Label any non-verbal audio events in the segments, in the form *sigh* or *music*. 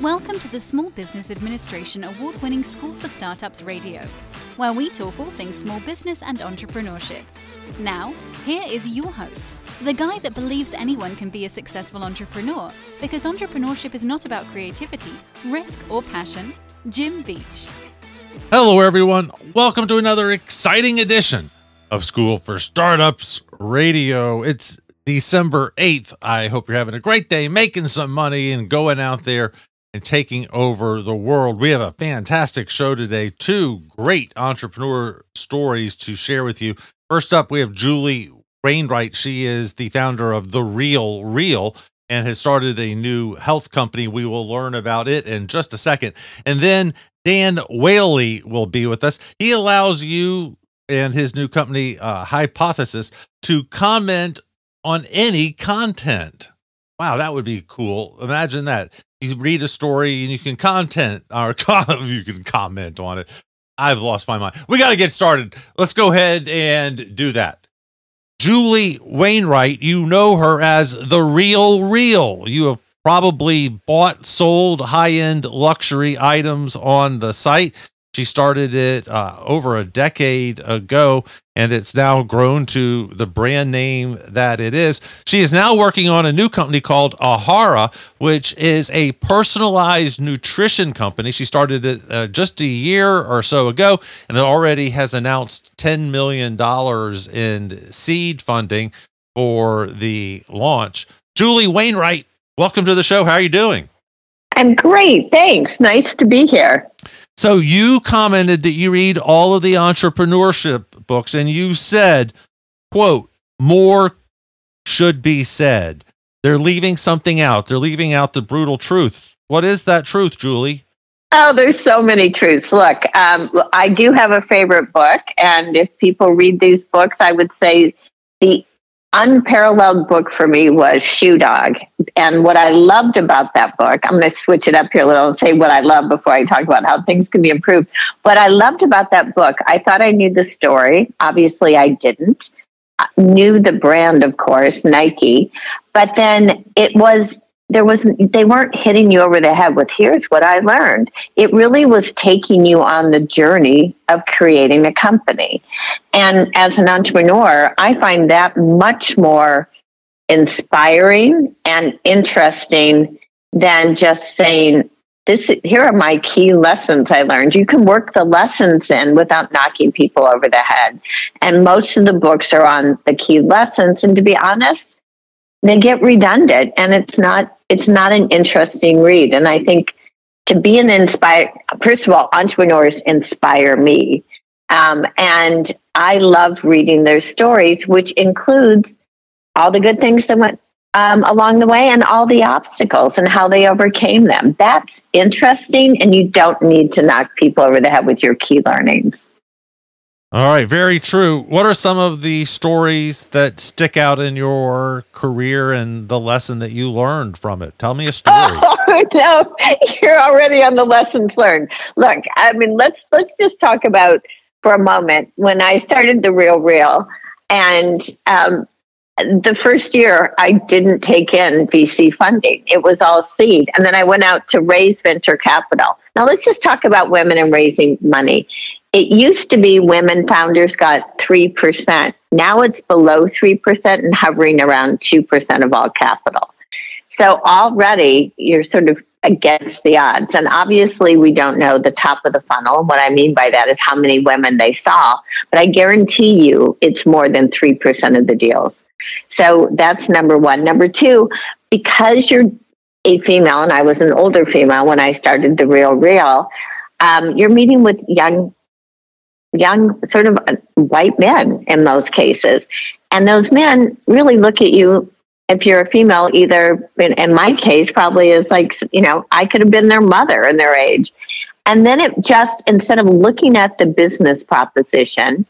Welcome to the Small Business Administration award winning School for Startups Radio, where we talk all things small business and entrepreneurship. Now, here is your host, the guy that believes anyone can be a successful entrepreneur because entrepreneurship is not about creativity, risk, or passion, Jim Beach. Hello, everyone. Welcome to another exciting edition of School for Startups Radio. It's December 8th. I hope you're having a great day, making some money, and going out there and taking over the world. We have a fantastic show today. Two great entrepreneur stories to share with you. First up, we have Julie Wainwright. She is the founder of The Real Real and has started a new health company. We will learn about it in just a second. And then Dan Whaley will be with us. He allows you and his new company, uh, Hypothesis, to comment on any content. Wow, that would be cool. Imagine that. You read a story and you can content or *laughs* you can comment on it. I've lost my mind. We got to get started. Let's go ahead and do that. Julie Wainwright, you know her as the real real. You have probably bought, sold high end luxury items on the site. She started it uh, over a decade ago, and it's now grown to the brand name that it is. She is now working on a new company called Ahara, which is a personalized nutrition company. She started it uh, just a year or so ago, and it already has announced $10 million in seed funding for the launch. Julie Wainwright, welcome to the show. How are you doing? I'm great. Thanks. Nice to be here. So you commented that you read all of the entrepreneurship books and you said, quote, more should be said. They're leaving something out. They're leaving out the brutal truth. What is that truth, Julie? Oh, there's so many truths. Look, um, I do have a favorite book, and if people read these books, I would say the unparalleled book for me was Shoe Dog. And what I loved about that book, I'm going to switch it up here a little and say what I love before I talk about how things can be improved. What I loved about that book, I thought I knew the story. Obviously, I didn't. I knew the brand, of course, Nike. But then it was there was they weren't hitting you over the head with here's what I learned. It really was taking you on the journey of creating a company. And as an entrepreneur, I find that much more inspiring and interesting than just saying this here are my key lessons I learned. You can work the lessons in without knocking people over the head. And most of the books are on the key lessons and to be honest, they get redundant and it's not it's not an interesting read. And i think to be an inspire first of all entrepreneurs inspire me. Um, and i love reading their stories which includes all the good things that went um, along the way and all the obstacles and how they overcame them. That's interesting and you don't need to knock people over the head with your key learnings all right, very true. What are some of the stories that stick out in your career and the lesson that you learned from it? Tell me a story. *laughs* Oh, no, you're already on the lessons learned. Look, I mean, let's let's just talk about for a moment when I started the Real Real, and um, the first year I didn't take in VC funding; it was all seed, and then I went out to raise venture capital. Now, let's just talk about women and raising money it used to be women founders got 3%. Now it's below 3% and hovering around 2% of all capital. So already you're sort of against the odds. And obviously, we don't know the top of the funnel. What I mean by that is how many women they saw. But I guarantee you it's more than 3% of the deals. So that's number one. Number two, because you're a female, and I was an older female when I started the Real Real, um, you're meeting with young young, sort of white men in most cases. And those men really look at you, if you're a female, either in, in my case, probably is like, you know, I could have been their mother in their age. And then it just, instead of looking at the business proposition,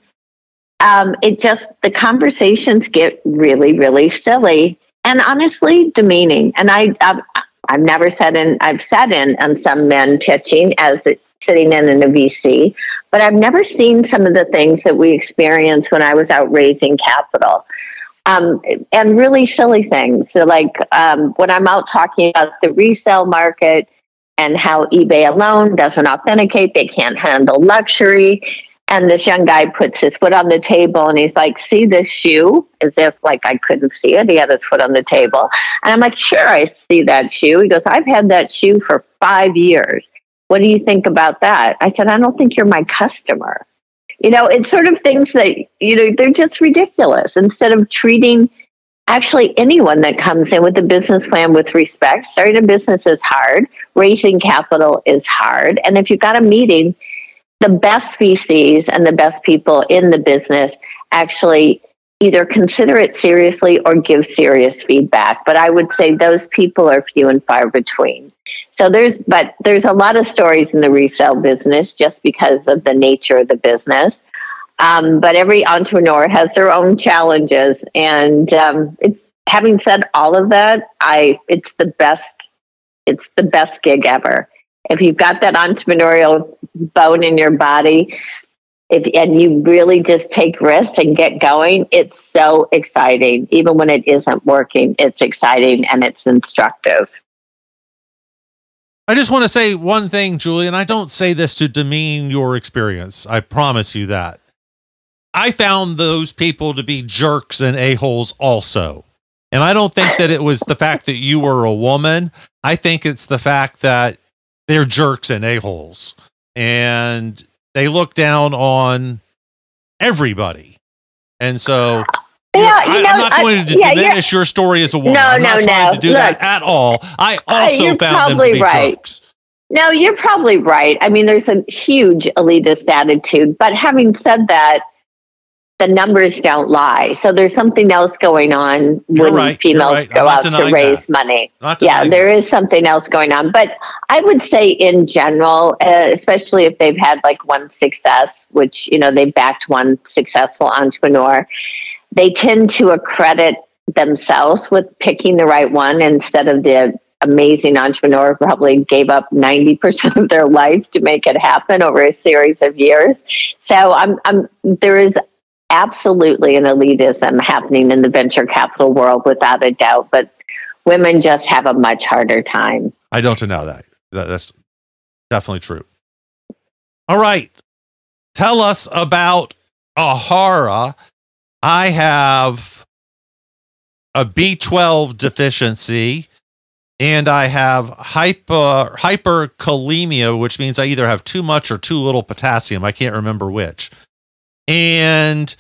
um, it just the conversations get really, really silly and honestly demeaning. And I, I've, I've never said in, I've sat in on some men pitching as sitting in in a VC, but I've never seen some of the things that we experienced when I was out raising capital. Um, and really silly things. So, like um, when I'm out talking about the resale market and how eBay alone doesn't authenticate, they can't handle luxury and this young guy puts his foot on the table and he's like, See this shoe? As if like I couldn't see it. He had his foot on the table. And I'm like, Sure, I see that shoe. He goes, I've had that shoe for five years. What do you think about that? I said, I don't think you're my customer. You know, it's sort of things that, you know, they're just ridiculous. Instead of treating actually anyone that comes in with a business plan with respect, starting a business is hard, raising capital is hard. And if you've got a meeting, the best VCs and the best people in the business actually either consider it seriously or give serious feedback. But I would say those people are few and far between. So there's, but there's a lot of stories in the resale business just because of the nature of the business. Um, but every entrepreneur has their own challenges, and um, it's having said all of that, I it's the best, it's the best gig ever if you've got that entrepreneurial bone in your body, if and you really just take risks and get going, it's so exciting. Even when it isn't working, it's exciting and it's instructive. I just want to say one thing, Julie, and I don't say this to demean your experience. I promise you that. I found those people to be jerks and a-holes also. And I don't think that it was the fact that you were a woman. I think it's the fact that they're jerks and a-holes and they look down on everybody and so yeah, you know, I, am not going to yeah, diminish your story as a woman. No, I'm no, not trying no. to do Look, that at all. I also you're found them to be right. jerks. No, you're probably right. I mean, there's a huge elitist attitude. But having said that, the numbers don't lie. So there's something else going on when right, females right. go out to raise that. money. Yeah, there that. is something else going on. But I would say in general, uh, especially if they've had like one success, which, you know, they backed one successful entrepreneur, they tend to accredit themselves with picking the right one instead of the amazing entrepreneur who probably gave up 90% of their life to make it happen over a series of years. So I'm, I'm there is absolutely an elitism happening in the venture capital world without a doubt, but women just have a much harder time. I don't know that. that that's definitely true. All right. Tell us about Ahara. I have a B12 deficiency and I have hyper hyperkalemia, which means I either have too much or too little potassium. I can't remember which. And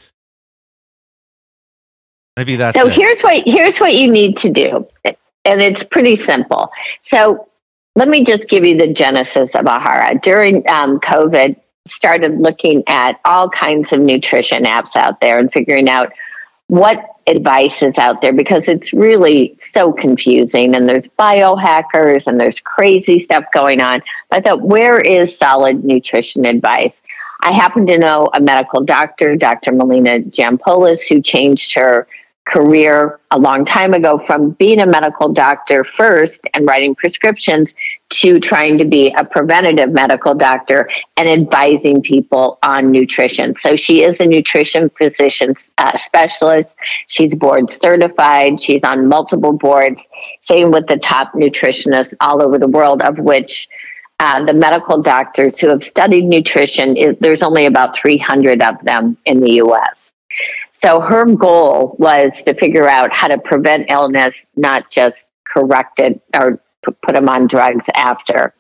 maybe that's so it. here's what here's what you need to do and it's pretty simple so let me just give you the genesis of ahara during um, covid started looking at all kinds of nutrition apps out there and figuring out what advice is out there because it's really so confusing and there's biohackers and there's crazy stuff going on i thought where is solid nutrition advice I happen to know a medical doctor, Dr. Melina Jampolis, who changed her career a long time ago from being a medical doctor first and writing prescriptions to trying to be a preventative medical doctor and advising people on nutrition. So she is a nutrition physician uh, specialist. She's board certified. She's on multiple boards, same with the top nutritionists all over the world, of which uh, the medical doctors who have studied nutrition, is, there's only about 300 of them in the US. So her goal was to figure out how to prevent illness, not just correct it or put them on drugs after.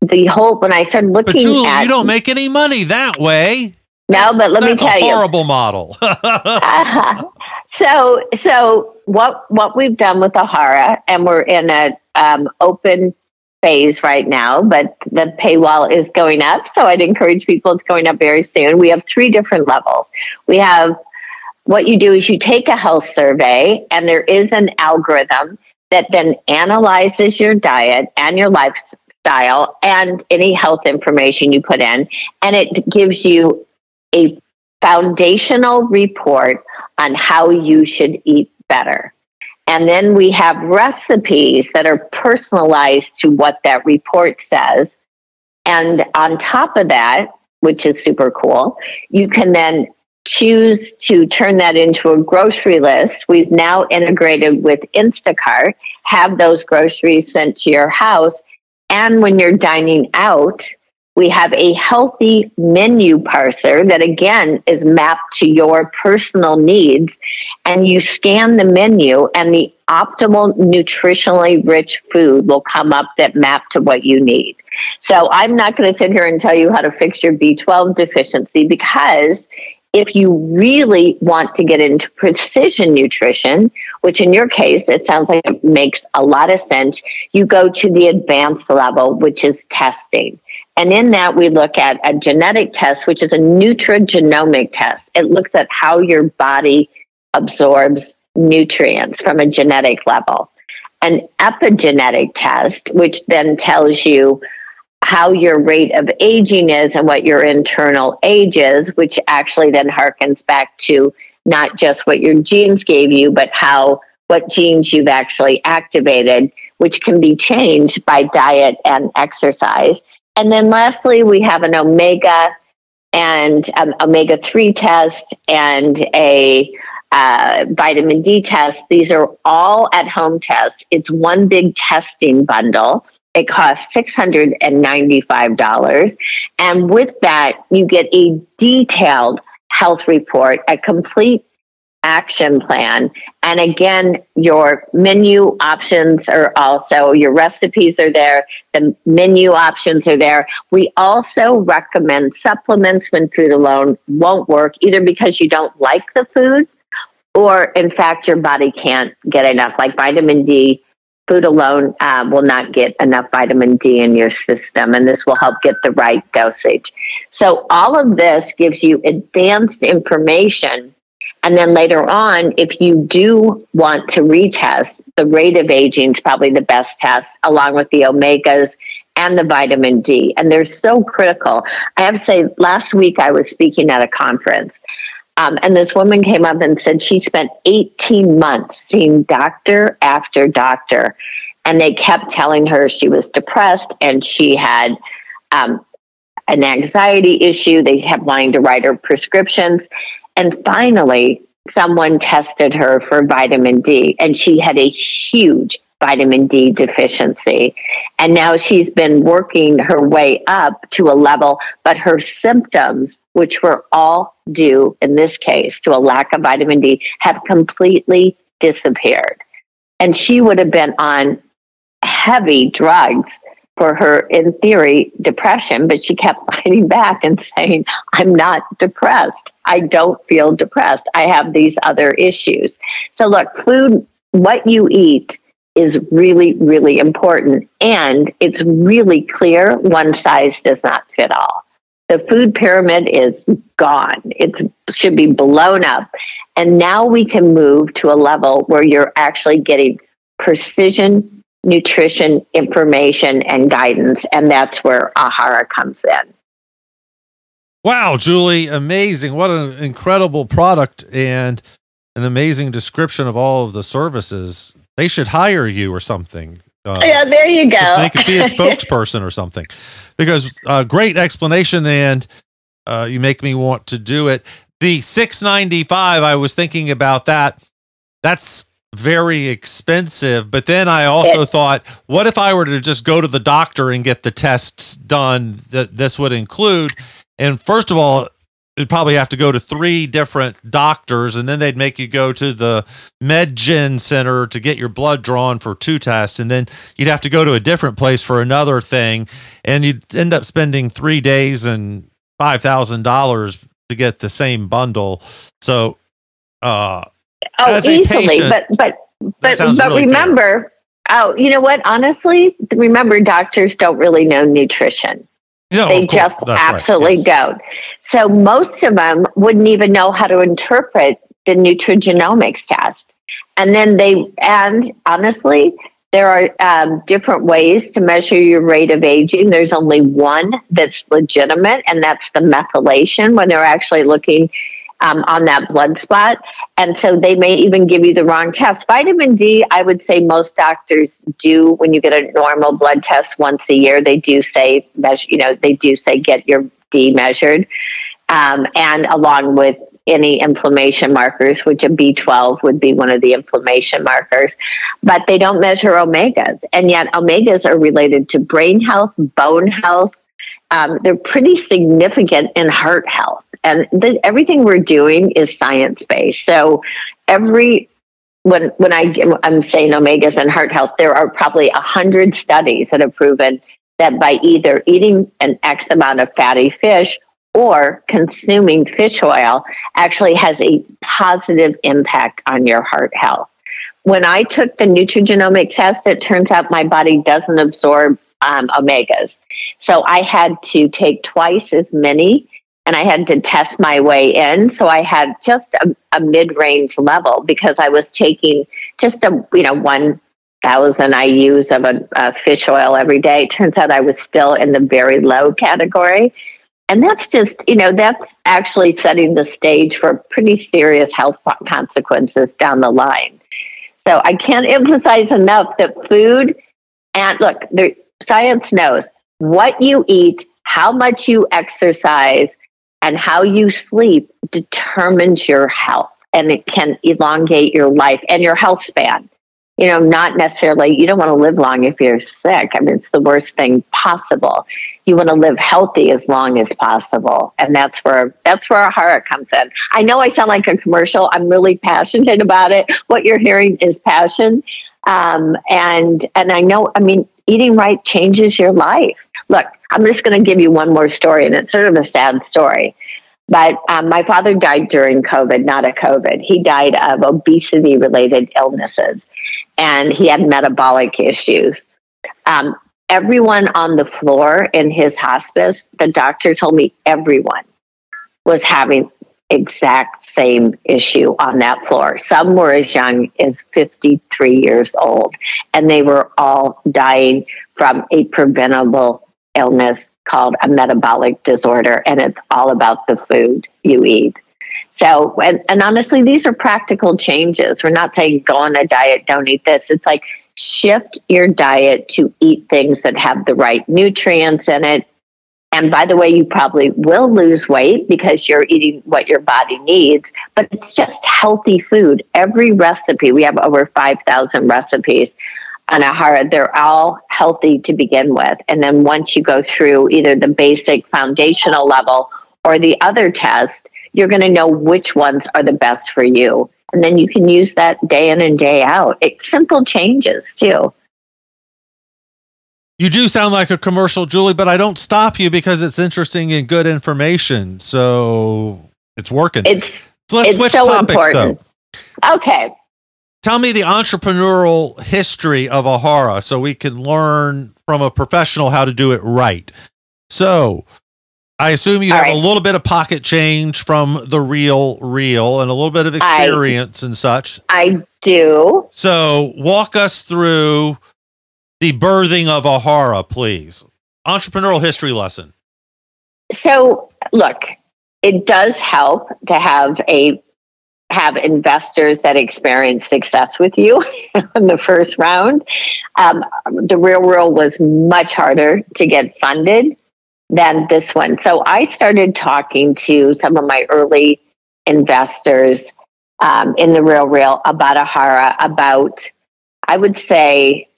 The whole, when I started looking but Julie, at. you don't make any money that way. No, That's- but let me that's tell a you. horrible model. Uh-huh. *laughs* *laughs* So, so what what we've done with Ahara, and we're in a um, open phase right now, but the paywall is going up. So I'd encourage people it's going up very soon. We have three different levels. We have what you do is you take a health survey, and there is an algorithm that then analyzes your diet and your lifestyle and any health information you put in, and it gives you a foundational report on how you should eat better. And then we have recipes that are personalized to what that report says. And on top of that, which is super cool, you can then choose to turn that into a grocery list. We've now integrated with Instacart, have those groceries sent to your house. And when you're dining out, we have a healthy menu parser that again is mapped to your personal needs. And you scan the menu, and the optimal nutritionally rich food will come up that map to what you need. So I'm not going to sit here and tell you how to fix your B12 deficiency because if you really want to get into precision nutrition, which in your case, it sounds like it makes a lot of sense, you go to the advanced level, which is testing. And in that, we look at a genetic test, which is a nutrigenomic test. It looks at how your body absorbs nutrients from a genetic level. An epigenetic test, which then tells you how your rate of aging is and what your internal age is, which actually then harkens back to not just what your genes gave you, but how what genes you've actually activated, which can be changed by diet and exercise. And then lastly, we have an omega and um, omega 3 test and a uh, vitamin D test. These are all at home tests. It's one big testing bundle. It costs $695. And with that, you get a detailed health report, a complete action plan. And again, your menu options are also, your recipes are there, the menu options are there. We also recommend supplements when food alone won't work, either because you don't like the food or, in fact, your body can't get enough, like vitamin D. Food alone uh, will not get enough vitamin D in your system, and this will help get the right dosage. So, all of this gives you advanced information and then later on, if you do want to retest, the rate of aging is probably the best test, along with the omegas and the vitamin D. And they're so critical. I have to say, last week I was speaking at a conference, um, and this woman came up and said she spent 18 months seeing doctor after doctor. And they kept telling her she was depressed and she had um, an anxiety issue. They kept wanting to write her prescriptions. And finally, someone tested her for vitamin D, and she had a huge vitamin D deficiency. And now she's been working her way up to a level, but her symptoms, which were all due in this case to a lack of vitamin D, have completely disappeared. And she would have been on heavy drugs for her, in theory, depression, but she kept *laughs* fighting back and saying, I'm not depressed. I don't feel depressed. I have these other issues. So, look, food, what you eat is really, really important. And it's really clear one size does not fit all. The food pyramid is gone, it should be blown up. And now we can move to a level where you're actually getting precision nutrition information and guidance. And that's where Ahara comes in. Wow, Julie, amazing. What an incredible product and an amazing description of all of the services. They should hire you or something. Uh, yeah, there you go. They could be a *laughs* spokesperson or something because uh, great explanation and uh, you make me want to do it. The 695, I was thinking about that. That's very expensive. But then I also thought, what if I were to just go to the doctor and get the tests done that this would include? And first of all, you'd probably have to go to three different doctors, and then they'd make you go to the MedGen Center to get your blood drawn for two tests, and then you'd have to go to a different place for another thing, and you'd end up spending three days and five thousand dollars to get the same bundle. So, uh, Oh, easily, patient, but but but but really remember, fair. oh, you know what? Honestly, remember, doctors don't really know nutrition. No, they just absolutely right. yes. don't. So most of them wouldn't even know how to interpret the nutrigenomics test. And then they, and honestly, there are um, different ways to measure your rate of aging. There's only one that's legitimate, and that's the methylation when they're actually looking um, on that blood spot. And so they may even give you the wrong test. Vitamin D, I would say most doctors do when you get a normal blood test once a year, they do say, measure, you know, they do say get your D measured. Um, and along with any inflammation markers, which a B12 would be one of the inflammation markers, but they don't measure omegas. And yet, omegas are related to brain health, bone health. Um, they're pretty significant in heart health. And th- everything we're doing is science based. So, every when when I I'm saying omegas and heart health, there are probably a hundred studies that have proven that by either eating an X amount of fatty fish or consuming fish oil actually has a positive impact on your heart health. When I took the nutrigenomic test, it turns out my body doesn't absorb um, omegas. So I had to take twice as many and I had to test my way in. So I had just a, a mid range level because I was taking just a, you know, one thousand IUs of a, a fish oil every day. It turns out I was still in the very low category. And that's just, you know, that's actually setting the stage for pretty serious health consequences down the line. So I can't emphasize enough that food and look, the science knows what you eat, how much you exercise, and how you sleep determines your health and it can elongate your life and your health span you know, not necessarily, you don't want to live long if you're sick. I mean, it's the worst thing possible. You want to live healthy as long as possible. And that's where, that's where Ahara comes in. I know I sound like a commercial. I'm really passionate about it. What you're hearing is passion. Um, and, and I know, I mean, eating right changes your life. Look, I'm just going to give you one more story, and it's sort of a sad story. But um, my father died during COVID, not a COVID. He died of obesity related illnesses and he had metabolic issues. Um, everyone on the floor in his hospice, the doctor told me everyone was having exact same issue on that floor. Some were as young as 53 years old, and they were all dying from a preventable illness called a metabolic disorder, and it's all about the food you eat. So, and, and honestly, these are practical changes. We're not saying go on a diet, don't eat this. It's like shift your diet to eat things that have the right nutrients in it. And by the way, you probably will lose weight because you're eating what your body needs, but it's just healthy food. Every recipe, we have over 5,000 recipes on Ahara, they're all healthy to begin with. And then once you go through either the basic foundational level or the other test, you're going to know which ones are the best for you. And then you can use that day in and day out. It's simple changes too. You do sound like a commercial, Julie, but I don't stop you because it's interesting and good information. So it's working. It's, so let's it's switch so topics important. though. Okay. Tell me the entrepreneurial history of Ahara so we can learn from a professional how to do it right. So, I assume you All have right. a little bit of pocket change from the real real and a little bit of I- experience and such. I do. So walk us through the birthing of Ahara, please. Entrepreneurial history lesson. So, look, it does help to have a have investors that experience success with you *laughs* in the first round. Um, the Real Real was much harder to get funded than this one. So I started talking to some of my early investors um, in the real real about Ahara about, I would say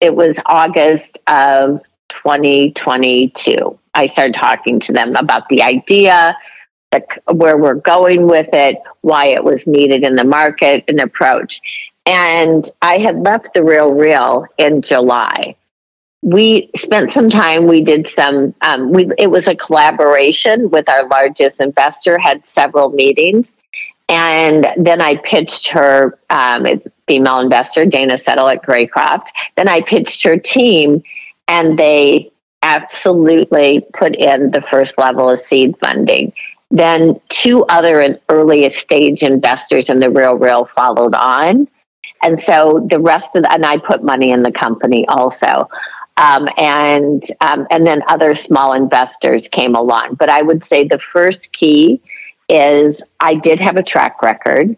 it was August of 2022. I started talking to them about the idea, the, where we're going with it, why it was needed in the market, and approach. And I had left the Real Real in July. We spent some time. We did some. Um, we it was a collaboration with our largest investor. Had several meetings, and then I pitched her. Um, female investor Dana Settle at Greycroft. Then I pitched her team, and they absolutely put in the first level of seed funding. Then two other early stage investors in the Real Real followed on. And so the rest of the, and I put money in the company also. Um, and um, and then other small investors came along. But I would say the first key is I did have a track record.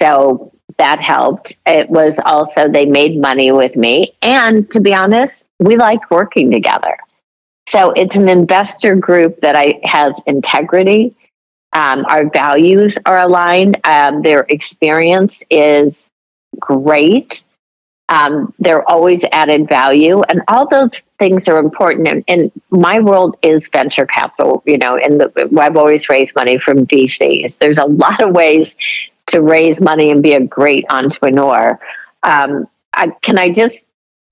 So that helped. It was also, they made money with me. And to be honest, we like working together. So it's an investor group that I has integrity. Um, our values are aligned. Um, their experience is great. Um, they're always added value, and all those things are important. And, and, my world is venture capital. You know, and I've always raised money from VCs. There's a lot of ways to raise money and be a great entrepreneur. Um, I, can I just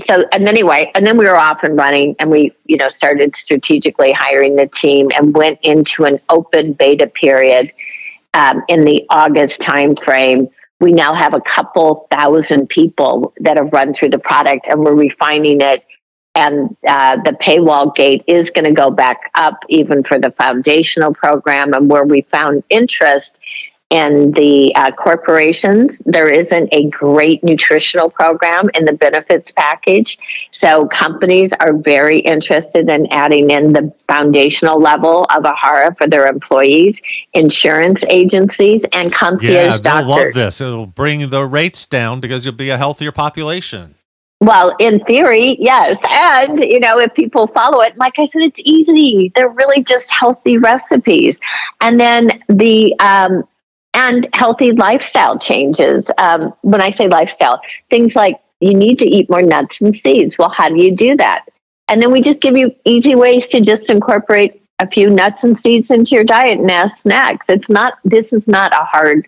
so and anyway, and then we were off and running, and we you know started strategically hiring the team and went into an open beta period um, in the August timeframe. We now have a couple thousand people that have run through the product, and we're refining it. And uh, the paywall gate is going to go back up even for the foundational program, and where we found interest in the uh, corporations. There isn't a great nutritional program in the benefits package. So companies are very interested in adding in the foundational level of AHARA for their employees, insurance agencies, and concierge yeah, doctors. love this. It'll bring the rates down because you'll be a healthier population. Well, in theory, yes. And, you know, if people follow it, like I said, it's easy. They're really just healthy recipes. And then the um, and healthy lifestyle changes. Um, when I say lifestyle, things like you need to eat more nuts and seeds. Well, how do you do that? And then we just give you easy ways to just incorporate a few nuts and seeds into your diet and as snacks. It's not, this is not a hard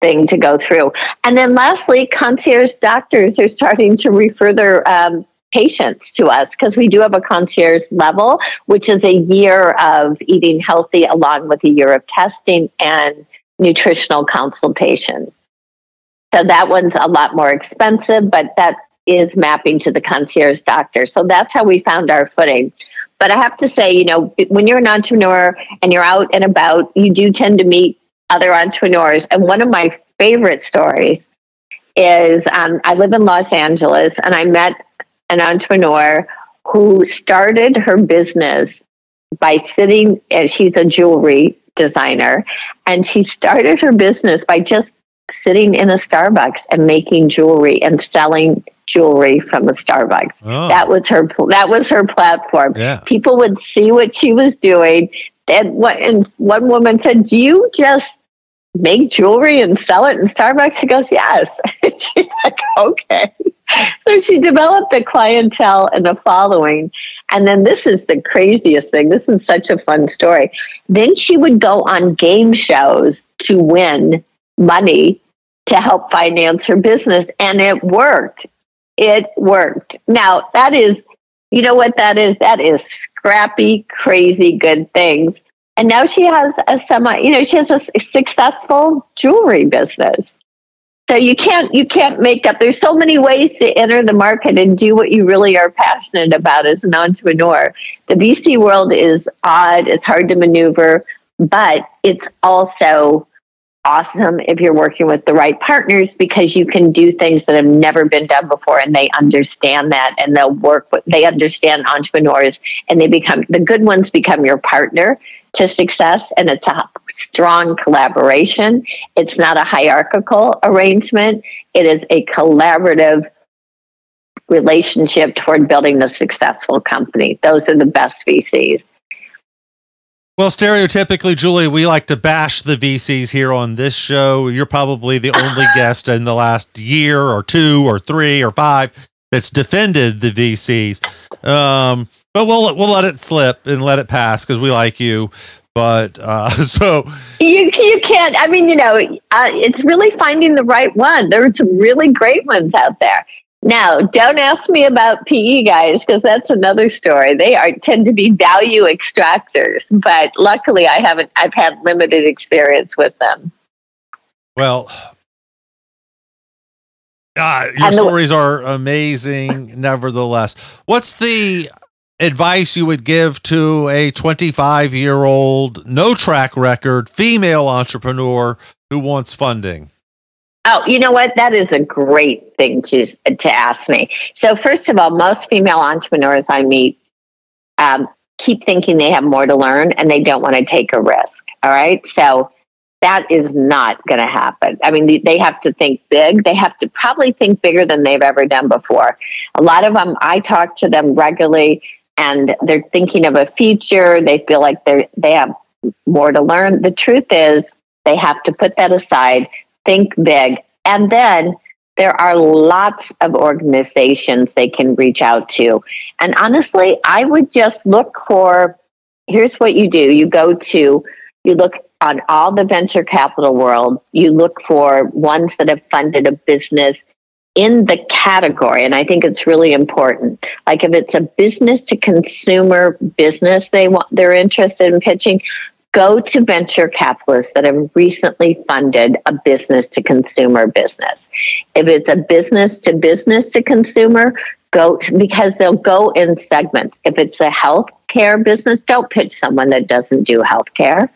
thing to go through. And then lastly, concierge doctors are starting to refer their um, patients to us because we do have a concierge level, which is a year of eating healthy along with a year of testing and nutritional consultation. So that one's a lot more expensive, but that is mapping to the concierge doctor. So that's how we found our footing. But I have to say, you know, when you're an entrepreneur and you're out and about, you do tend to meet other entrepreneurs. And one of my favorite stories is um, I live in Los Angeles and I met an entrepreneur who started her business by sitting, and she's a jewelry designer. And she started her business by just sitting in a Starbucks and making jewelry and selling jewelry from a Starbucks. Oh. That was her that was her platform. Yeah. People would see what she was doing. And what and one woman said, Do you just make jewelry and sell it in Starbucks? She goes, Yes. *laughs* she's like, Okay. *laughs* So she developed a clientele and a following. And then this is the craziest thing. This is such a fun story. Then she would go on game shows to win money to help finance her business. And it worked. It worked. Now, that is, you know what that is? That is scrappy, crazy good things. And now she has a semi, you know, she has a successful jewelry business. So you can't you can't make up. There's so many ways to enter the market and do what you really are passionate about as an entrepreneur. The VC world is odd. It's hard to maneuver, but it's also awesome if you're working with the right partners because you can do things that have never been done before and they understand that and they'll work with they understand entrepreneurs and they become the good ones become your partner to success and it's a strong collaboration. It's not a hierarchical arrangement. It is a collaborative relationship toward building a successful company. Those are the best VCs. Well, stereotypically, Julie, we like to bash the VCs here on this show. You're probably the only *laughs* guest in the last year or two or three or five that's defended the VCs. Um, but we'll we'll let it slip and let it pass because we like you. But uh, *laughs* so you you can't. I mean, you know, uh, it's really finding the right one. There's some really great ones out there. Now, don't ask me about PE guys because that's another story. They are tend to be value extractors, but luckily, I haven't. I've had limited experience with them. Well, uh, your the, stories are amazing. Nevertheless, what's the advice you would give to a 25 year old, no track record female entrepreneur who wants funding? Oh, you know what? That is a great thing to to ask me. So, first of all, most female entrepreneurs I meet um, keep thinking they have more to learn and they don't want to take a risk. All right, so that is not going to happen. I mean, they have to think big. They have to probably think bigger than they've ever done before. A lot of them, I talk to them regularly, and they're thinking of a future. They feel like they they have more to learn. The truth is, they have to put that aside, think big, and then there are lots of organizations they can reach out to. And honestly, I would just look for. Here's what you do: you go to you look on all the venture capital world, you look for ones that have funded a business in the category. And I think it's really important. Like if it's a business to consumer business they want they're interested in pitching, go to venture capitalists that have recently funded a business to consumer business. If it's a business to business to consumer, go to, because they'll go in segments. If it's a healthcare business, don't pitch someone that doesn't do healthcare.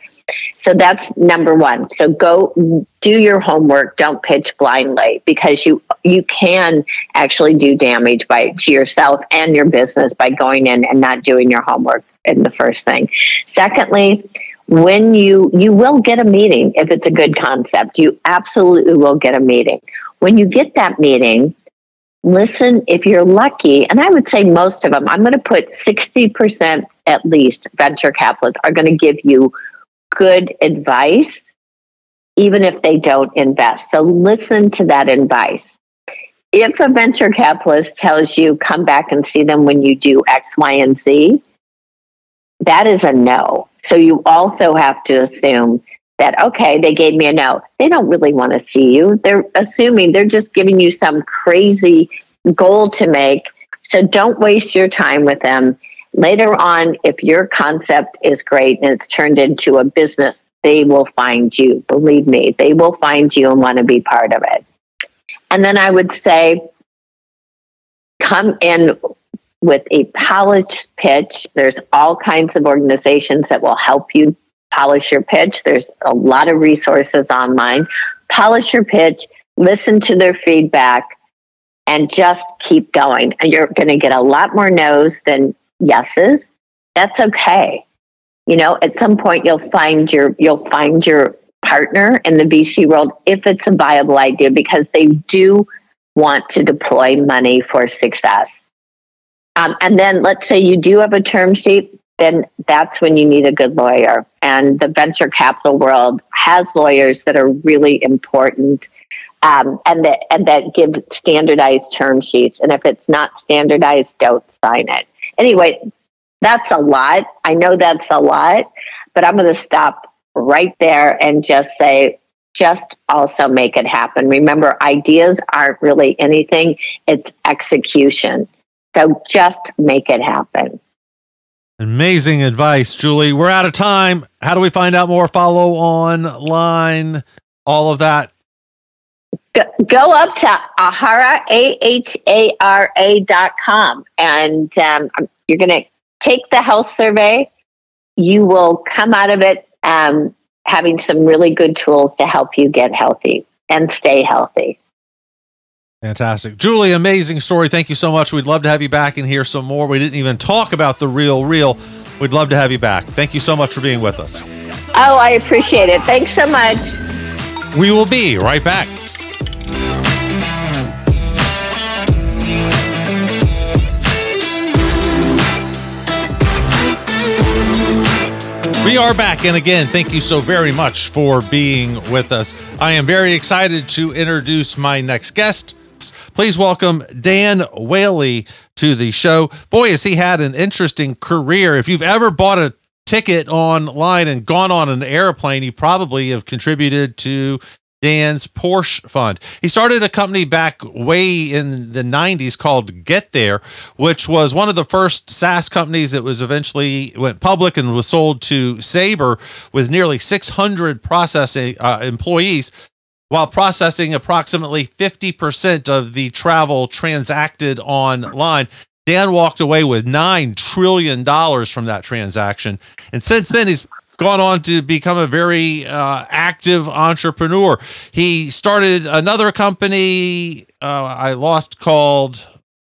So that's number one. So go do your homework. Don't pitch blindly because you you can actually do damage by to yourself and your business by going in and not doing your homework in the first thing. Secondly, when you you will get a meeting if it's a good concept. You absolutely will get a meeting. When you get that meeting, listen if you're lucky and i would say most of them i'm going to put 60% at least venture capitalists are going to give you good advice, even if they don't invest. So listen to that advice. If a venture capitalist tells you come back and see them when you do X, Y, and Z, that is a no. So you also have to assume that, okay, they gave me a no. They don't really want to see you. They're assuming they're just giving you some crazy goal to make. So don't waste your time with them Later on, if your concept is great and it's turned into a business, they will find you. Believe me, they will find you and want to be part of it. And then I would say, come in with a polished pitch. There's all kinds of organizations that will help you polish your pitch. There's a lot of resources online. Polish your pitch, listen to their feedback, and just keep going. And you're going to get a lot more no's than yeses, that's okay. You know, at some point you'll find your you'll find your partner in the VC world if it's a viable idea because they do want to deploy money for success. Um, and then let's say you do have a term sheet, then that's when you need a good lawyer. And the venture capital world has lawyers that are really important um, and that and that give standardized term sheets. And if it's not standardized, don't sign it. Anyway, that's a lot. I know that's a lot, but I'm going to stop right there and just say, just also make it happen. Remember, ideas aren't really anything, it's execution. So just make it happen. Amazing advice, Julie. We're out of time. How do we find out more? Follow online, all of that. Go, up to ahara, A-H-A-R-A dot com, and um, you're going to take the health survey. You will come out of it um, having some really good tools to help you get healthy and stay healthy. Fantastic. Julie, amazing story. Thank you so much. We'd love to have you back and hear some more. We didn't even talk about the real, real. We'd love to have you back. Thank you so much for being with us. Oh, I appreciate it. Thanks so much. We will be right back. We are back, and again, thank you so very much for being with us. I am very excited to introduce my next guest. Please welcome Dan Whaley to the show. Boy, has he had an interesting career. If you've ever bought a ticket online and gone on an airplane, you probably have contributed to Dan's Porsche Fund. He started a company back way in the 90s called GetThere, which was one of the first SaaS companies that was eventually went public and was sold to Sabre with nearly 600 processing uh, employees while processing approximately 50% of the travel transacted online. Dan walked away with $9 trillion from that transaction. And since then, he's gone on to become a very uh, active entrepreneur. He started another company uh, I lost called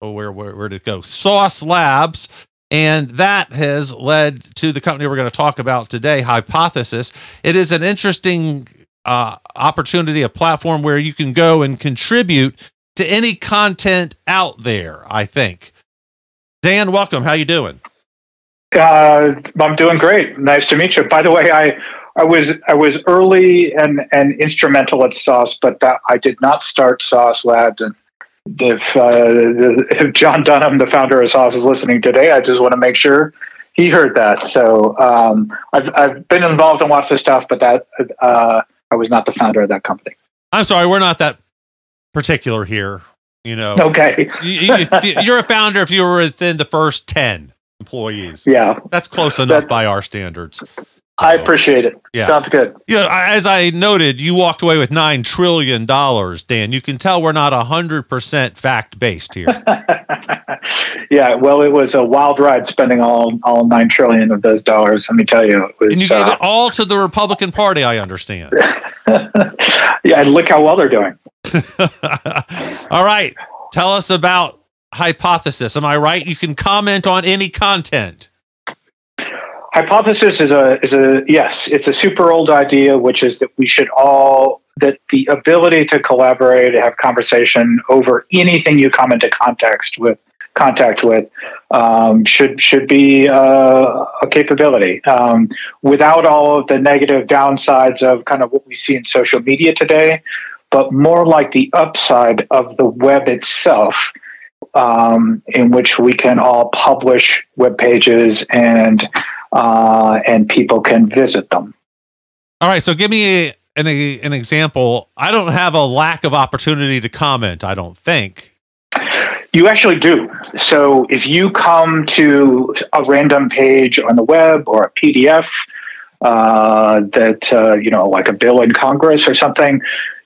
oh where, where where did it go? Sauce Labs And that has led to the company we're going to talk about today, Hypothesis. It is an interesting uh, opportunity, a platform where you can go and contribute to any content out there. I think. Dan, welcome. How you doing? Uh, I'm doing great. Nice to meet you. By the way, I I was I was early and and instrumental at Sauce, but that, I did not start Sauce Labs. And if uh, *laughs* if John Dunham, the founder of Sauce, is listening today, I just want to make sure he heard that. So um, I've I've been involved in lots of stuff, but that uh, I was not the founder of that company. I'm sorry, we're not that particular here. You know, okay. you, you're a founder if you were within the first ten employees. Yeah, that's close enough that, by our standards. I appreciate it. Yeah. Sounds good. Yeah, as I noted, you walked away with nine trillion dollars, Dan. You can tell we're not hundred percent fact based here. *laughs* yeah, well, it was a wild ride spending all all nine trillion of those dollars. Let me tell you, it was, and you gave uh, it all to the Republican Party. I understand. *laughs* yeah, and look how well they're doing. *laughs* all right, tell us about hypothesis. Am I right? You can comment on any content hypothesis is a is a yes it's a super old idea which is that we should all that the ability to collaborate have conversation over anything you come into context with contact with um, should should be uh, a capability um, without all of the negative downsides of kind of what we see in social media today but more like the upside of the web itself um, in which we can all publish web pages and uh, and people can visit them. All right, so give me a, an, a, an example. I don't have a lack of opportunity to comment, I don't think. You actually do. So if you come to a random page on the web or a PDF uh, that, uh, you know, like a bill in Congress or something,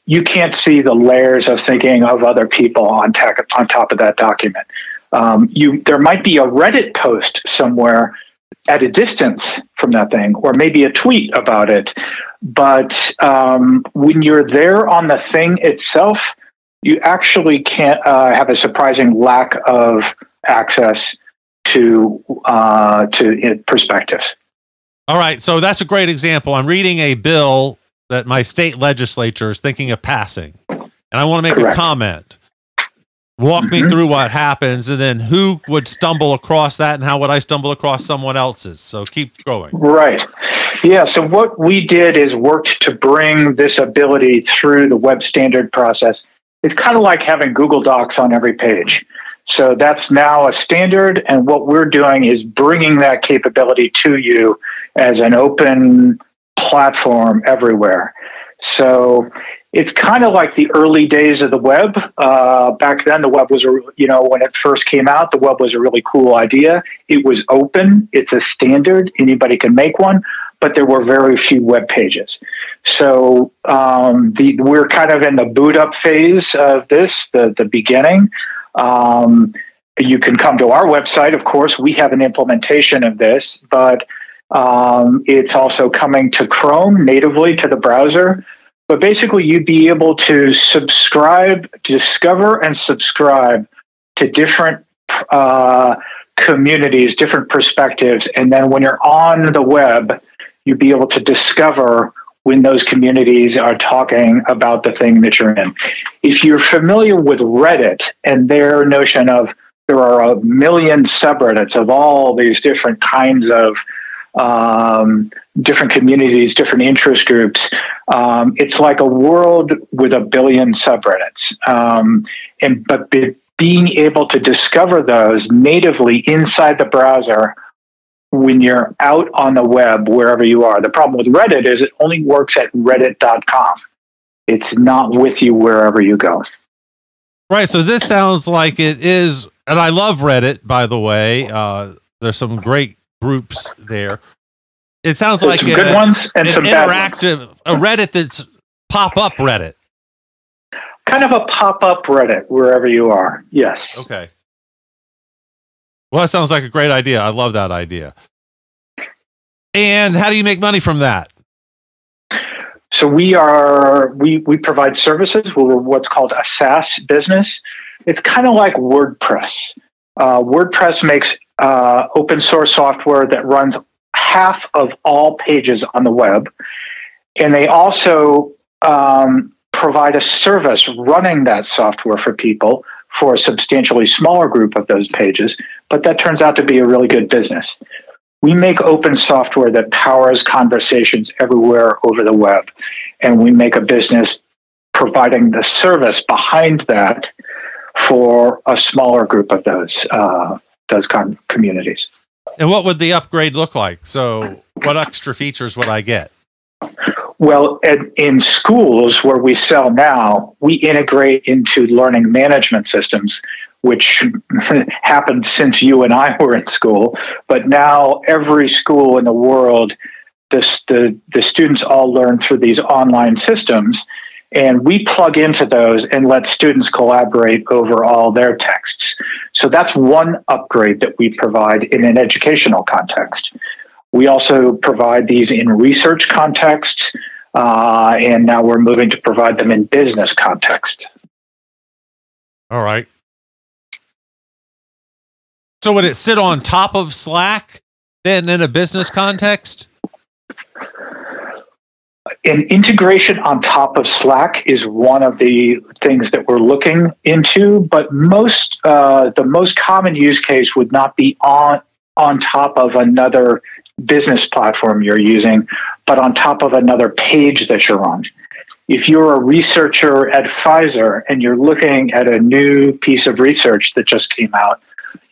you can't see the layers of thinking of other people on, tech, on top of that document. Um, you, there might be a Reddit post somewhere at a distance from that thing, or maybe a tweet about it. But um, when you're there on the thing itself, you actually can't uh, have a surprising lack of access to uh, to perspectives. All right, so that's a great example. I'm reading a bill that my state legislature is thinking of passing, and I want to make Correct. a comment. Walk mm-hmm. me through what happens and then who would stumble across that and how would i stumble across someone else's. So keep going. Right. Yeah so what we did is worked to bring this ability through the web standard process. It's kind of like having google docs on every page. So that's now a standard and what we're doing is bringing that capability to you as an open platform everywhere so it's kind of like the early days of the web. Uh, back then, the web was you know when it first came out, the web was a really cool idea. It was open. It's a standard. Anybody can make one, but there were very few web pages. So um, the, we're kind of in the boot up phase of this, the the beginning. Um, you can come to our website. Of course, we have an implementation of this, but um, it's also coming to Chrome natively to the browser. But basically, you'd be able to subscribe, discover, and subscribe to different uh, communities, different perspectives. And then when you're on the web, you'd be able to discover when those communities are talking about the thing that you're in. If you're familiar with Reddit and their notion of there are a million subreddits of all these different kinds of um, different communities, different interest groups. Um, it's like a world with a billion subreddits. Um, and but be, being able to discover those natively inside the browser when you're out on the web wherever you are. The problem with Reddit is it only works at reddit.com. It's not with you wherever you go. Right. So this sounds like it is, and I love Reddit, by the way. Uh, there's some great groups there. It sounds There's like some a, good ones and some interactive a Reddit that's pop up Reddit. Kind of a pop up Reddit wherever you are. Yes. Okay. Well, that sounds like a great idea. I love that idea. And how do you make money from that? So we are we we provide services. We're what's called a SaaS business. It's kind of like WordPress. Uh, WordPress makes uh, open source software that runs half of all pages on the web. And they also um, provide a service running that software for people for a substantially smaller group of those pages, but that turns out to be a really good business. We make open software that powers conversations everywhere over the web, and we make a business providing the service behind that for a smaller group of those uh, those com- communities. And what would the upgrade look like? So, what extra features would I get? Well, in schools where we sell now, we integrate into learning management systems, which *laughs* happened since you and I were in school. But now every school in the world, this, the, the students all learn through these online systems. And we plug into those and let students collaborate over all their texts. So that's one upgrade that we provide in an educational context. We also provide these in research contexts, uh, and now we're moving to provide them in business context. All right. So would it sit on top of Slack then in a business context? An integration on top of Slack is one of the things that we're looking into, but most uh, the most common use case would not be on on top of another business platform you're using, but on top of another page that you're on. If you're a researcher at Pfizer and you're looking at a new piece of research that just came out,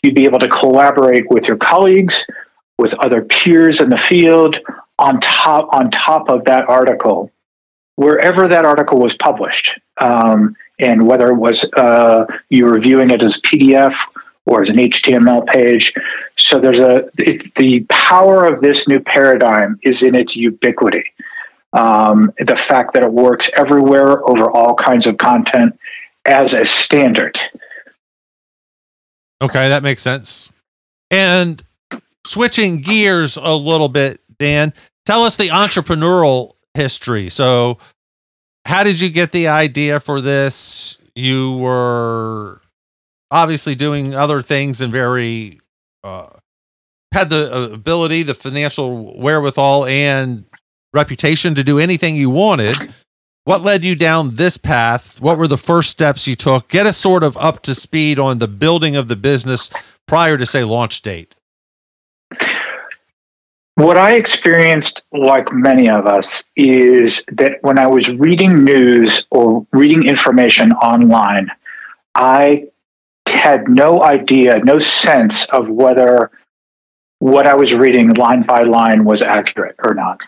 you'd be able to collaborate with your colleagues, with other peers in the field on top on top of that article, wherever that article was published, um, and whether it was uh, you were viewing it as PDF or as an HTML page. So there's a it, the power of this new paradigm is in its ubiquity. Um, the fact that it works everywhere over all kinds of content as a standard. Okay, that makes sense. And switching gears a little bit, Dan, tell us the entrepreneurial history. So, how did you get the idea for this? You were obviously doing other things and very uh, had the ability, the financial wherewithal, and reputation to do anything you wanted. What led you down this path? What were the first steps you took? Get us sort of up to speed on the building of the business prior to, say, launch date. What I experienced, like many of us, is that when I was reading news or reading information online, I had no idea, no sense of whether what I was reading line by line was accurate or not.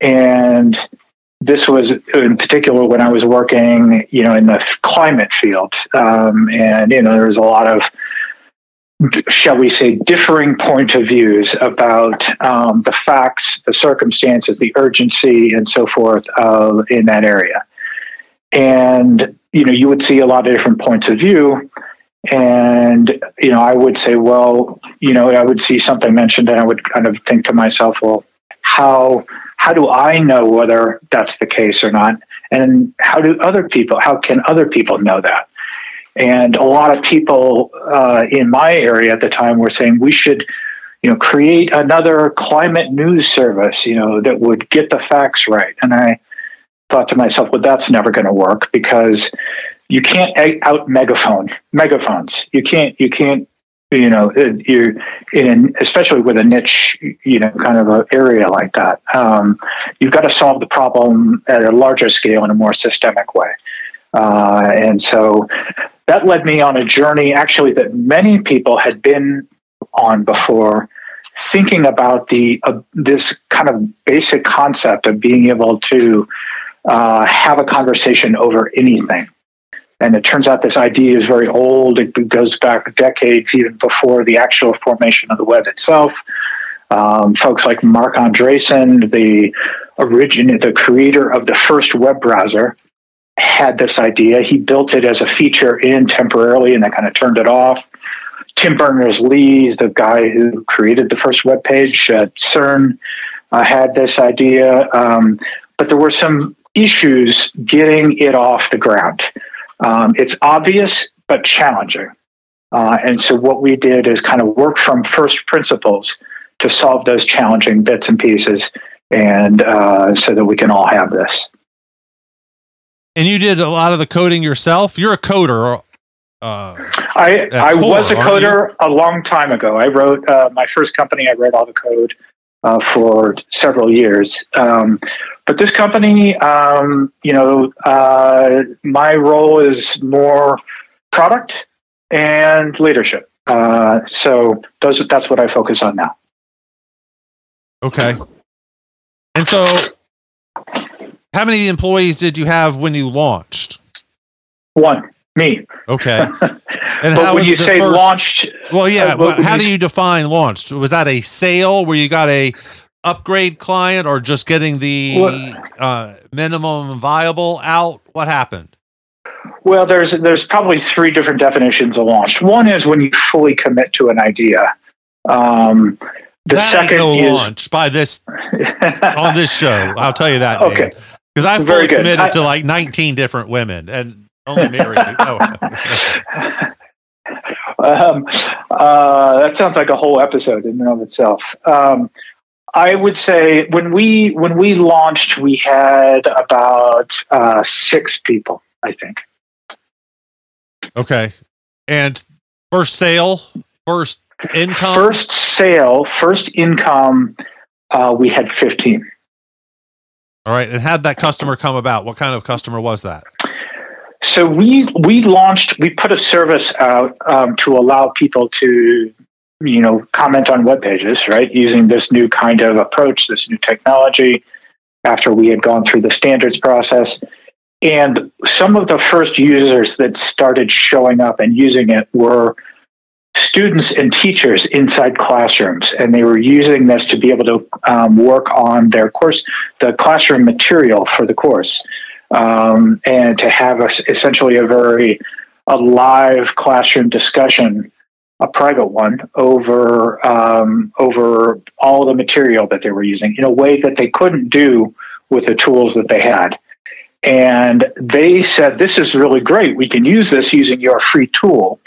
And this was in particular when I was working, you know, in the climate field. Um, and, you know, there was a lot of, shall we say, differing point of views about um, the facts, the circumstances, the urgency, and so forth uh, in that area. And, you know, you would see a lot of different points of view. And, you know, I would say, well, you know, I would see something mentioned and I would kind of think to myself, well, how how do I know whether that's the case or not? And how do other people, how can other people know that? And a lot of people uh, in my area at the time were saying we should, you know, create another climate news service, you know, that would get the facts right. And I thought to myself, well, that's never going to work because you can't out megaphone megaphones. You can't you can't you know you in especially with a niche you know kind of an area like that. Um, you've got to solve the problem at a larger scale in a more systemic way. Uh, and so that led me on a journey actually that many people had been on before thinking about the uh, this kind of basic concept of being able to uh, have a conversation over anything and it turns out this idea is very old. It goes back decades, even before the actual formation of the web itself. Um, folks like Marc Andreessen, the origin, the creator of the first web browser, had this idea. He built it as a feature in temporarily, and then kind of turned it off. Tim Berners Lee, the guy who created the first web page at CERN, uh, had this idea. Um, but there were some issues getting it off the ground. Um, it's obvious but challenging. Uh, and so what we did is kind of work from first principles to solve those challenging bits and pieces, and uh, so that we can all have this. And you did a lot of the coding yourself. You're a coder. Uh, I I core, was a coder a long time ago. I wrote uh, my first company. I wrote all the code uh, for several years. Um, but this company, um, you know, uh, my role is more product and leadership. Uh, so those that's what I focus on now. okay. And so, how many employees did you have when you launched? One, me. Okay. *laughs* And but when you say first- launched, Well, yeah. Uh, how do you define launched? Was that a sale where you got a upgrade client, or just getting the Well- uh, minimum viable out? What happened? Well, there's there's probably three different definitions of launched. One is when you fully commit to an idea. Um, the that second no is launch by this *laughs* on this show. I'll tell you that. Okay. Because I've Very fully good. committed I- to like 19 different women and only *laughs* married. oh, *laughs* um, uh, that sounds like a whole episode in and of itself. Um, I would say when we when we launched, we had about uh, six people. I think. okay. And first sale, first income. First sale, first income, uh, we had fifteen. All right. And how'd that customer come about? What kind of customer was that? So we we launched we put a service out um, to allow people to you know comment on web pages right using this new kind of approach this new technology after we had gone through the standards process and some of the first users that started showing up and using it were students and teachers inside classrooms and they were using this to be able to um, work on their course the classroom material for the course um, and to have a, essentially a very a live classroom discussion, a private one over um, over all the material that they were using in a way that they couldn't do with the tools that they had. And they said, "This is really great. We can use this using your free tool,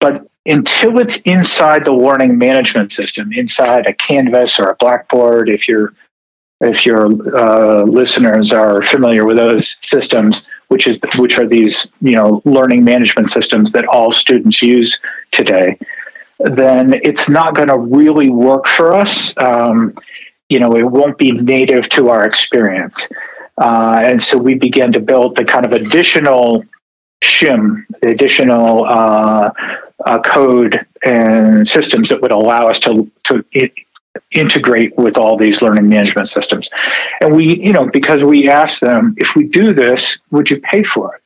but." Until it's inside the learning management system, inside a Canvas or a Blackboard, if you're if your uh, listeners are familiar with those systems, which is which are these you know learning management systems that all students use today, then it's not going to really work for us. Um, you know, it won't be native to our experience, uh, and so we began to build the kind of additional shim, the additional uh, uh, code and systems that would allow us to to i- integrate with all these learning management systems. And we, you know, because we asked them, if we do this, would you pay for it?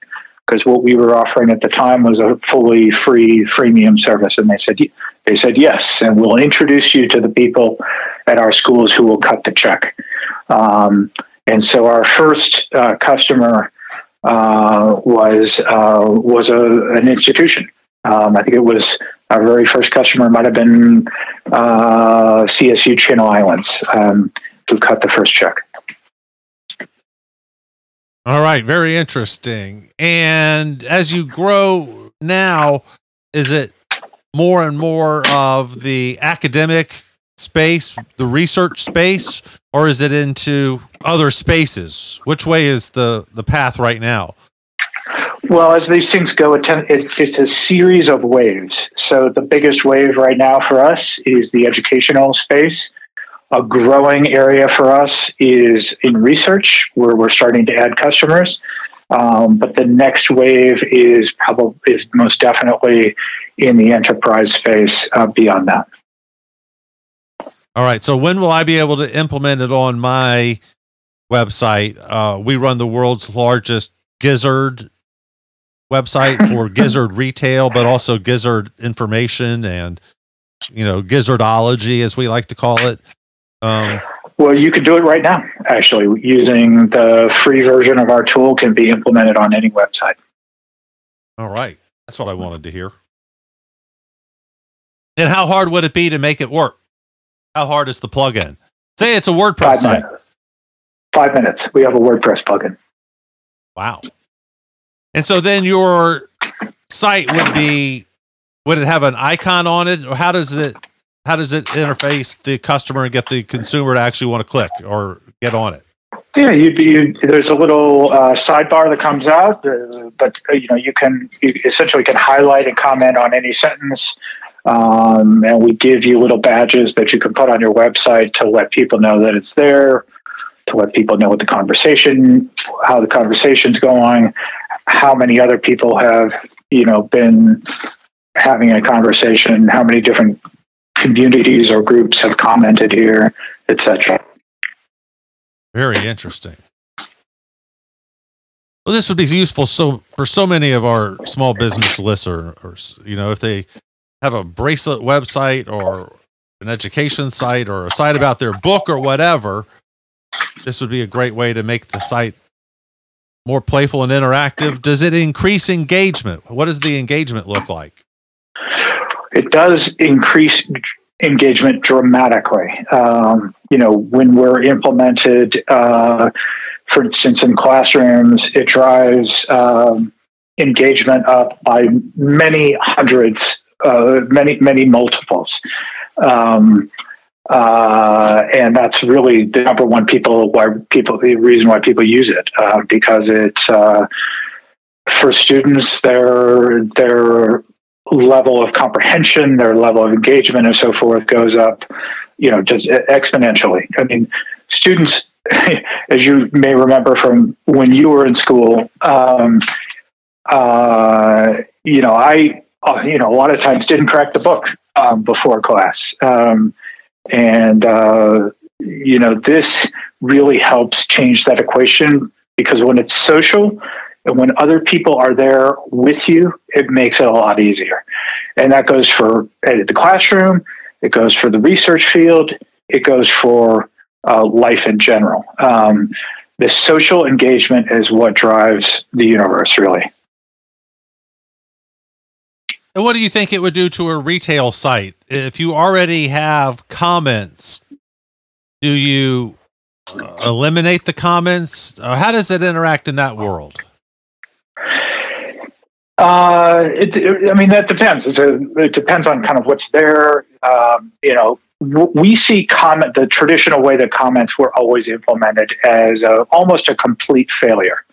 Because what we were offering at the time was a fully free freemium service, and they said they said yes, and we'll introduce you to the people at our schools who will cut the check. Um, and so our first uh, customer uh, was uh, was a, an institution. Um, I think it was our very first customer might have been uh, CSU Channel Islands um, who cut the first check. All right, very interesting. And as you grow now, is it more and more of the academic space, the research space, or is it into other spaces? Which way is the the path right now? Well, as these things go, it's a series of waves. So the biggest wave right now for us is the educational space. A growing area for us is in research, where we're starting to add customers. Um, but the next wave is probably is most definitely in the enterprise space uh, beyond that. All right. So when will I be able to implement it on my website? Uh, we run the world's largest Gizzard website for *laughs* Gizzard retail, but also Gizzard information and you know Gizzardology, as we like to call it. Um, Well, you could do it right now. Actually, using the free version of our tool can be implemented on any website. all right, that's what I wanted to hear. And how hard would it be to make it work? How hard is the plugin? Say it's a WordPress Five site. minutes. Five minutes. We have a WordPress plugin. Wow. And so then your site would be would it have an icon on it, or how does it how does it interface the customer and get the consumer to actually want to click or get on it? Yeah, you'd be. You, there's a little uh, sidebar that comes out, uh, but uh, you know you can you essentially can highlight and comment on any sentence, um, and we give you little badges that you can put on your website to let people know that it's there, to let people know what the conversation, how the conversation's going, how many other people have you know been having a conversation, how many different communities or groups have commented here, etc. Very interesting. Well, this would be useful so for so many of our small business listeners. You know, if they have a bracelet website or an education site or a site about their book or whatever, this would be a great way to make the site more playful and interactive. Does it increase engagement? What does the engagement look like? It does increase engagement dramatically. Um, you know, when we're implemented, uh, for instance, in classrooms, it drives um, engagement up by many hundreds, uh, many, many multiples. Um, uh, and that's really the number one people why people the reason why people use it uh, because it's uh, for students their their level of comprehension, their level of engagement, and so forth goes up, you know, just exponentially. I mean, students, *laughs* as you may remember from when you were in school, um, uh, you know, I, uh, you know, a lot of times didn't crack the book um, before class, um, and uh, you know, this really helps change that equation because when it's social and when other people are there with you, it makes it a lot easier. And that goes for the classroom, it goes for the research field, it goes for uh, life in general. Um, the social engagement is what drives the universe, really. And what do you think it would do to a retail site if you already have comments? Do you uh, eliminate the comments? Uh, how does it interact in that world? Uh, it, it, I mean, that depends. A, it depends on kind of what's there. Um, you know, we see comment the traditional way that comments were always implemented as a, almost a complete failure.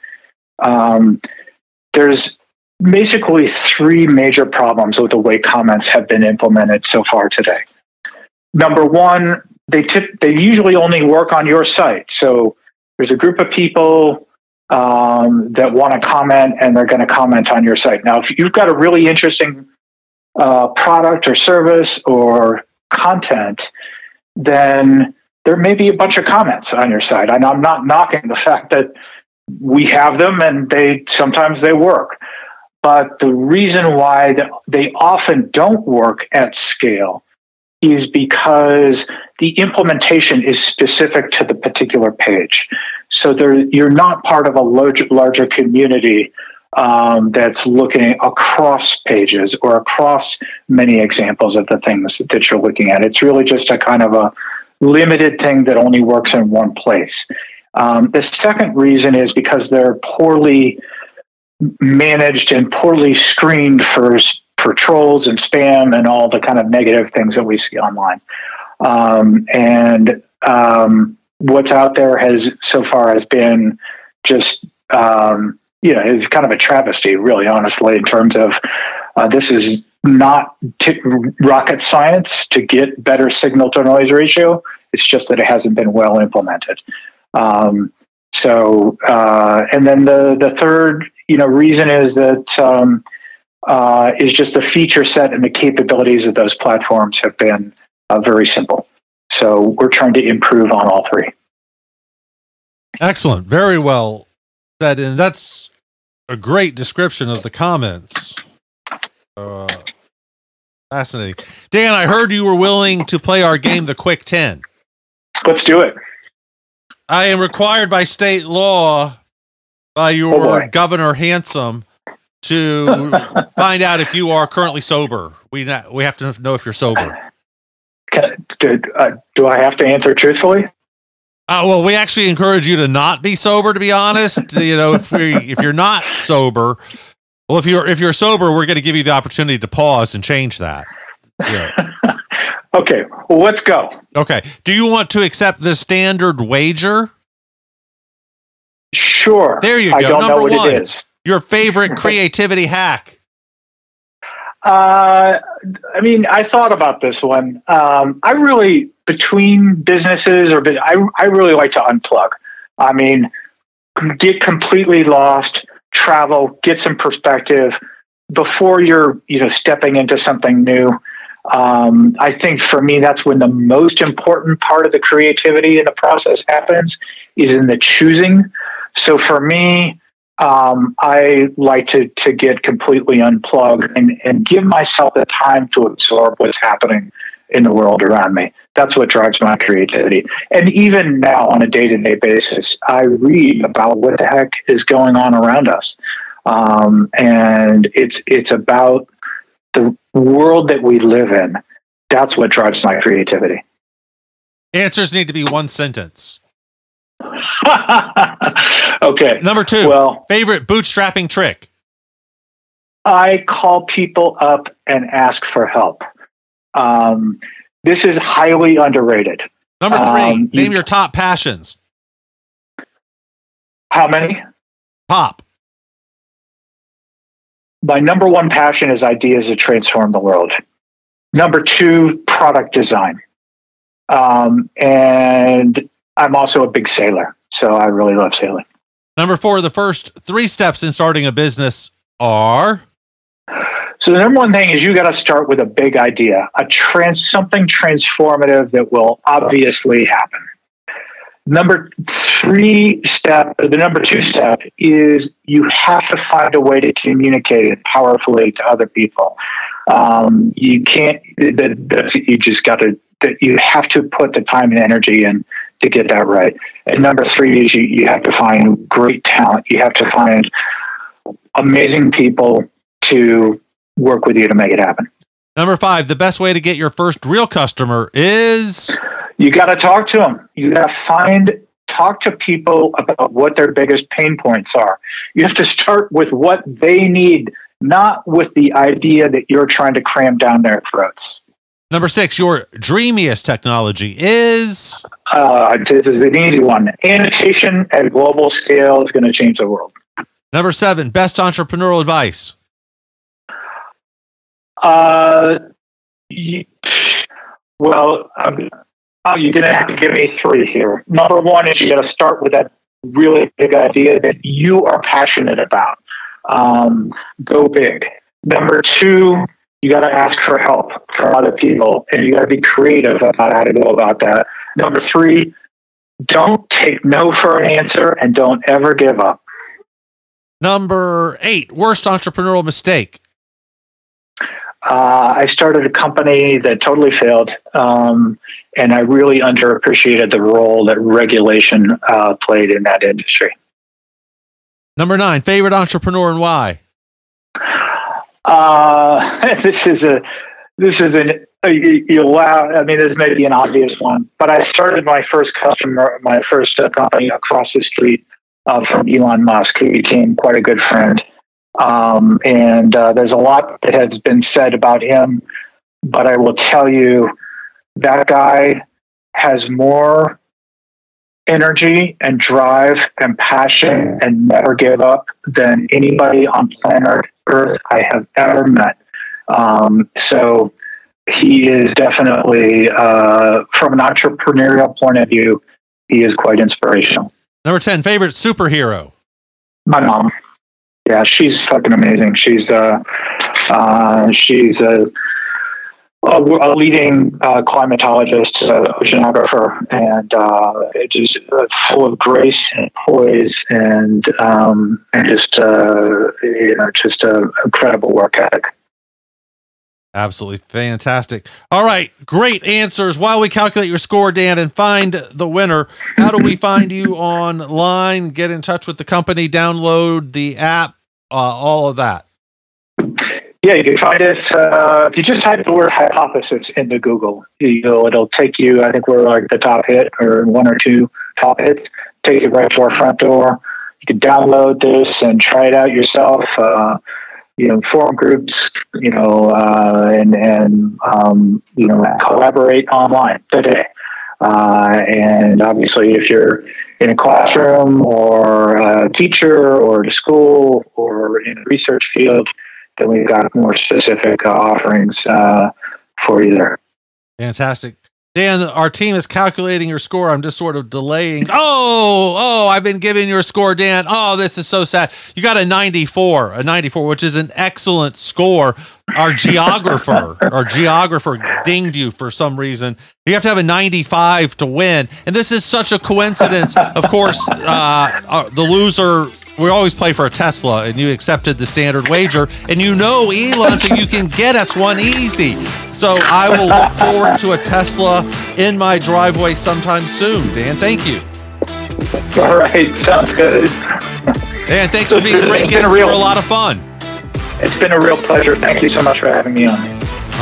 Um, there's basically three major problems with the way comments have been implemented so far today. Number one, they tip, they usually only work on your site. So there's a group of people um, that want to comment and they're going to comment on your site. Now, if you've got a really interesting uh, product or service or content, then there may be a bunch of comments on your site. And I'm not knocking the fact that we have them and they sometimes they work. But the reason why they often don't work at scale is because the implementation is specific to the particular page. So you're not part of a larger, community um, that's looking across pages or across many examples of the things that you're looking at. It's really just a kind of a limited thing that only works in one place. Um, the second reason is because they're poorly managed and poorly screened for for trolls and spam and all the kind of negative things that we see online. Um, and um, what's out there has so far has been just um, you know is kind of a travesty, really, honestly, in terms of uh, this is not t- rocket science to get better signal to noise ratio. It's just that it hasn't been well implemented. Um, so, uh, and then the the third you know reason is that um, uh, is just the feature set and the capabilities of those platforms have been uh, very simple. So we're trying to improve on all three. Excellent. Very well said. And that's a great description of the comments. Uh, fascinating. Dan, I heard you were willing to play our game, The Quick 10. Let's do it. I am required by state law by your oh Governor Handsome to *laughs* find out if you are currently sober. We not, we have to know if you're sober. Can, do, uh, do I have to answer truthfully? Uh, well, we actually encourage you to not be sober. To be honest, *laughs* you know, if we if you're not sober, Well, if you're if you're sober, we're going to give you the opportunity to pause and change that. So, *laughs* Okay, well, let's go. okay. Do you want to accept the standard wager? Sure. There you I go, don't know number what one. it is. Your favorite *laughs* creativity hack? Uh, I mean, I thought about this one. Um, I really, between businesses or, I, I really like to unplug. I mean, get completely lost, travel, get some perspective before you're, you know, stepping into something new. Um, I think for me, that's when the most important part of the creativity in the process happens is in the choosing. So for me, um, I like to to get completely unplugged and, and give myself the time to absorb what's happening in the world around me. That's what drives my creativity. And even now, on a day to day basis, I read about what the heck is going on around us, um, and it's it's about the world that we live in. That's what drives my creativity. Answers need to be one sentence. *laughs* okay. Number two, Well, favorite bootstrapping trick. I call people up and ask for help. Um, this is highly underrated. Number three, Um, you- name your top passions. How many? Pop. My number one passion is ideas that transform the world. Number two, product design. Um, and I'm also a big sailor, so I really love sailing. Number four, the first three steps in starting a business are So the number one thing is you got to start with a big idea, a trans something transformative that will obviously happen. Number three step, the number two step is you have to find a way to communicate it powerfully to other people. Um, you can't. That, you just got to. That you have to put the time and energy in to get that right. And number three is you, you have to find great talent. You have to find amazing people to work with you to make it happen. number five. The best way to get your first real customer is You got to talk to them. You got to find, talk to people about what their biggest pain points are. You have to start with what they need, not with the idea that you're trying to cram down their throats. Number six. Your dreamiest technology is Uh, this is an easy one. Annotation at global scale is going to change the world. number seven. Best entrepreneurial advice. Uh, you, well, um, oh, you're going to have to give me three here. Number one is you got to start with that really big idea that you are passionate about. Um, go big. Number two, you got to ask for help from other people, and you got to be creative about how to go about that. Number three, don't take no for an answer, and don't ever give up. Number eight. Worst entrepreneurial mistake. Uh, I started a company that totally failed, um, and I really underappreciated the role that regulation uh, played in that industry. Number nine. Favorite entrepreneur and why. Uh, *laughs* this is a this is an you. I mean, this may be an obvious one, but I started my first customer, my first uh, company across the street uh, from Elon Musk, who became quite a good friend. Um, and uh, there's a lot that has been said about him, but I will tell you that guy has more energy and drive and passion and never give up than anybody on planet Earth I have ever met. Um, so he is definitely, uh, from an entrepreneurial point of view, he is quite inspirational. Number ten. Favorite superhero. My mom, yeah, she's fucking amazing. She's uh, uh, she's a a, a leading uh, climatologist, uh, oceanographer, and uh, just uh, full of grace and poise, and um, and just uh, you know, just a incredible work ethic. Absolutely fantastic. All right, great answers. While we calculate your score, Dan, and find the winner, how do we find you online? Get in touch with the company, download the app, uh, all of that. Yeah, you can find us uh, if you just type the word hypothesis into Google. You know, it'll take you. I think we're like the top hit or one or two top hits. Take you right to our front door. You can download this and try it out yourself. Uh, you know, form groups, you know, uh, and and um, you know, collaborate online today. Uh, and obviously, if you're in a classroom or a teacher or at a school or in a research field, then we've got more specific uh, offerings uh, for you there. Fantastic. Dan, our team is calculating your score. I'm just sort of delaying. Oh, oh, I've been giving your score, Dan. Oh, this is so sad. You got a 94, a 94, which is an excellent score. Our geographer, *laughs* our geographer dinged you for some reason. You have to have a 95 to win. And this is such a coincidence. Of course, uh, uh, the loser we always play for a Tesla, and you accepted the standard wager, and you know Elon, so you can get us one easy. So I will look forward to a Tesla in my driveway sometime soon. Dan, thank you. All right, sounds good. Dan, thanks for being great. It's been a real, a lot of fun. It's been a real pleasure. Thank you so much for having me on.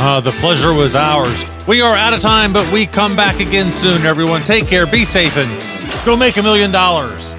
Uh, the pleasure was ours. We are out of time, but we come back again soon, everyone. Take care, be safe, and go make a million dollars.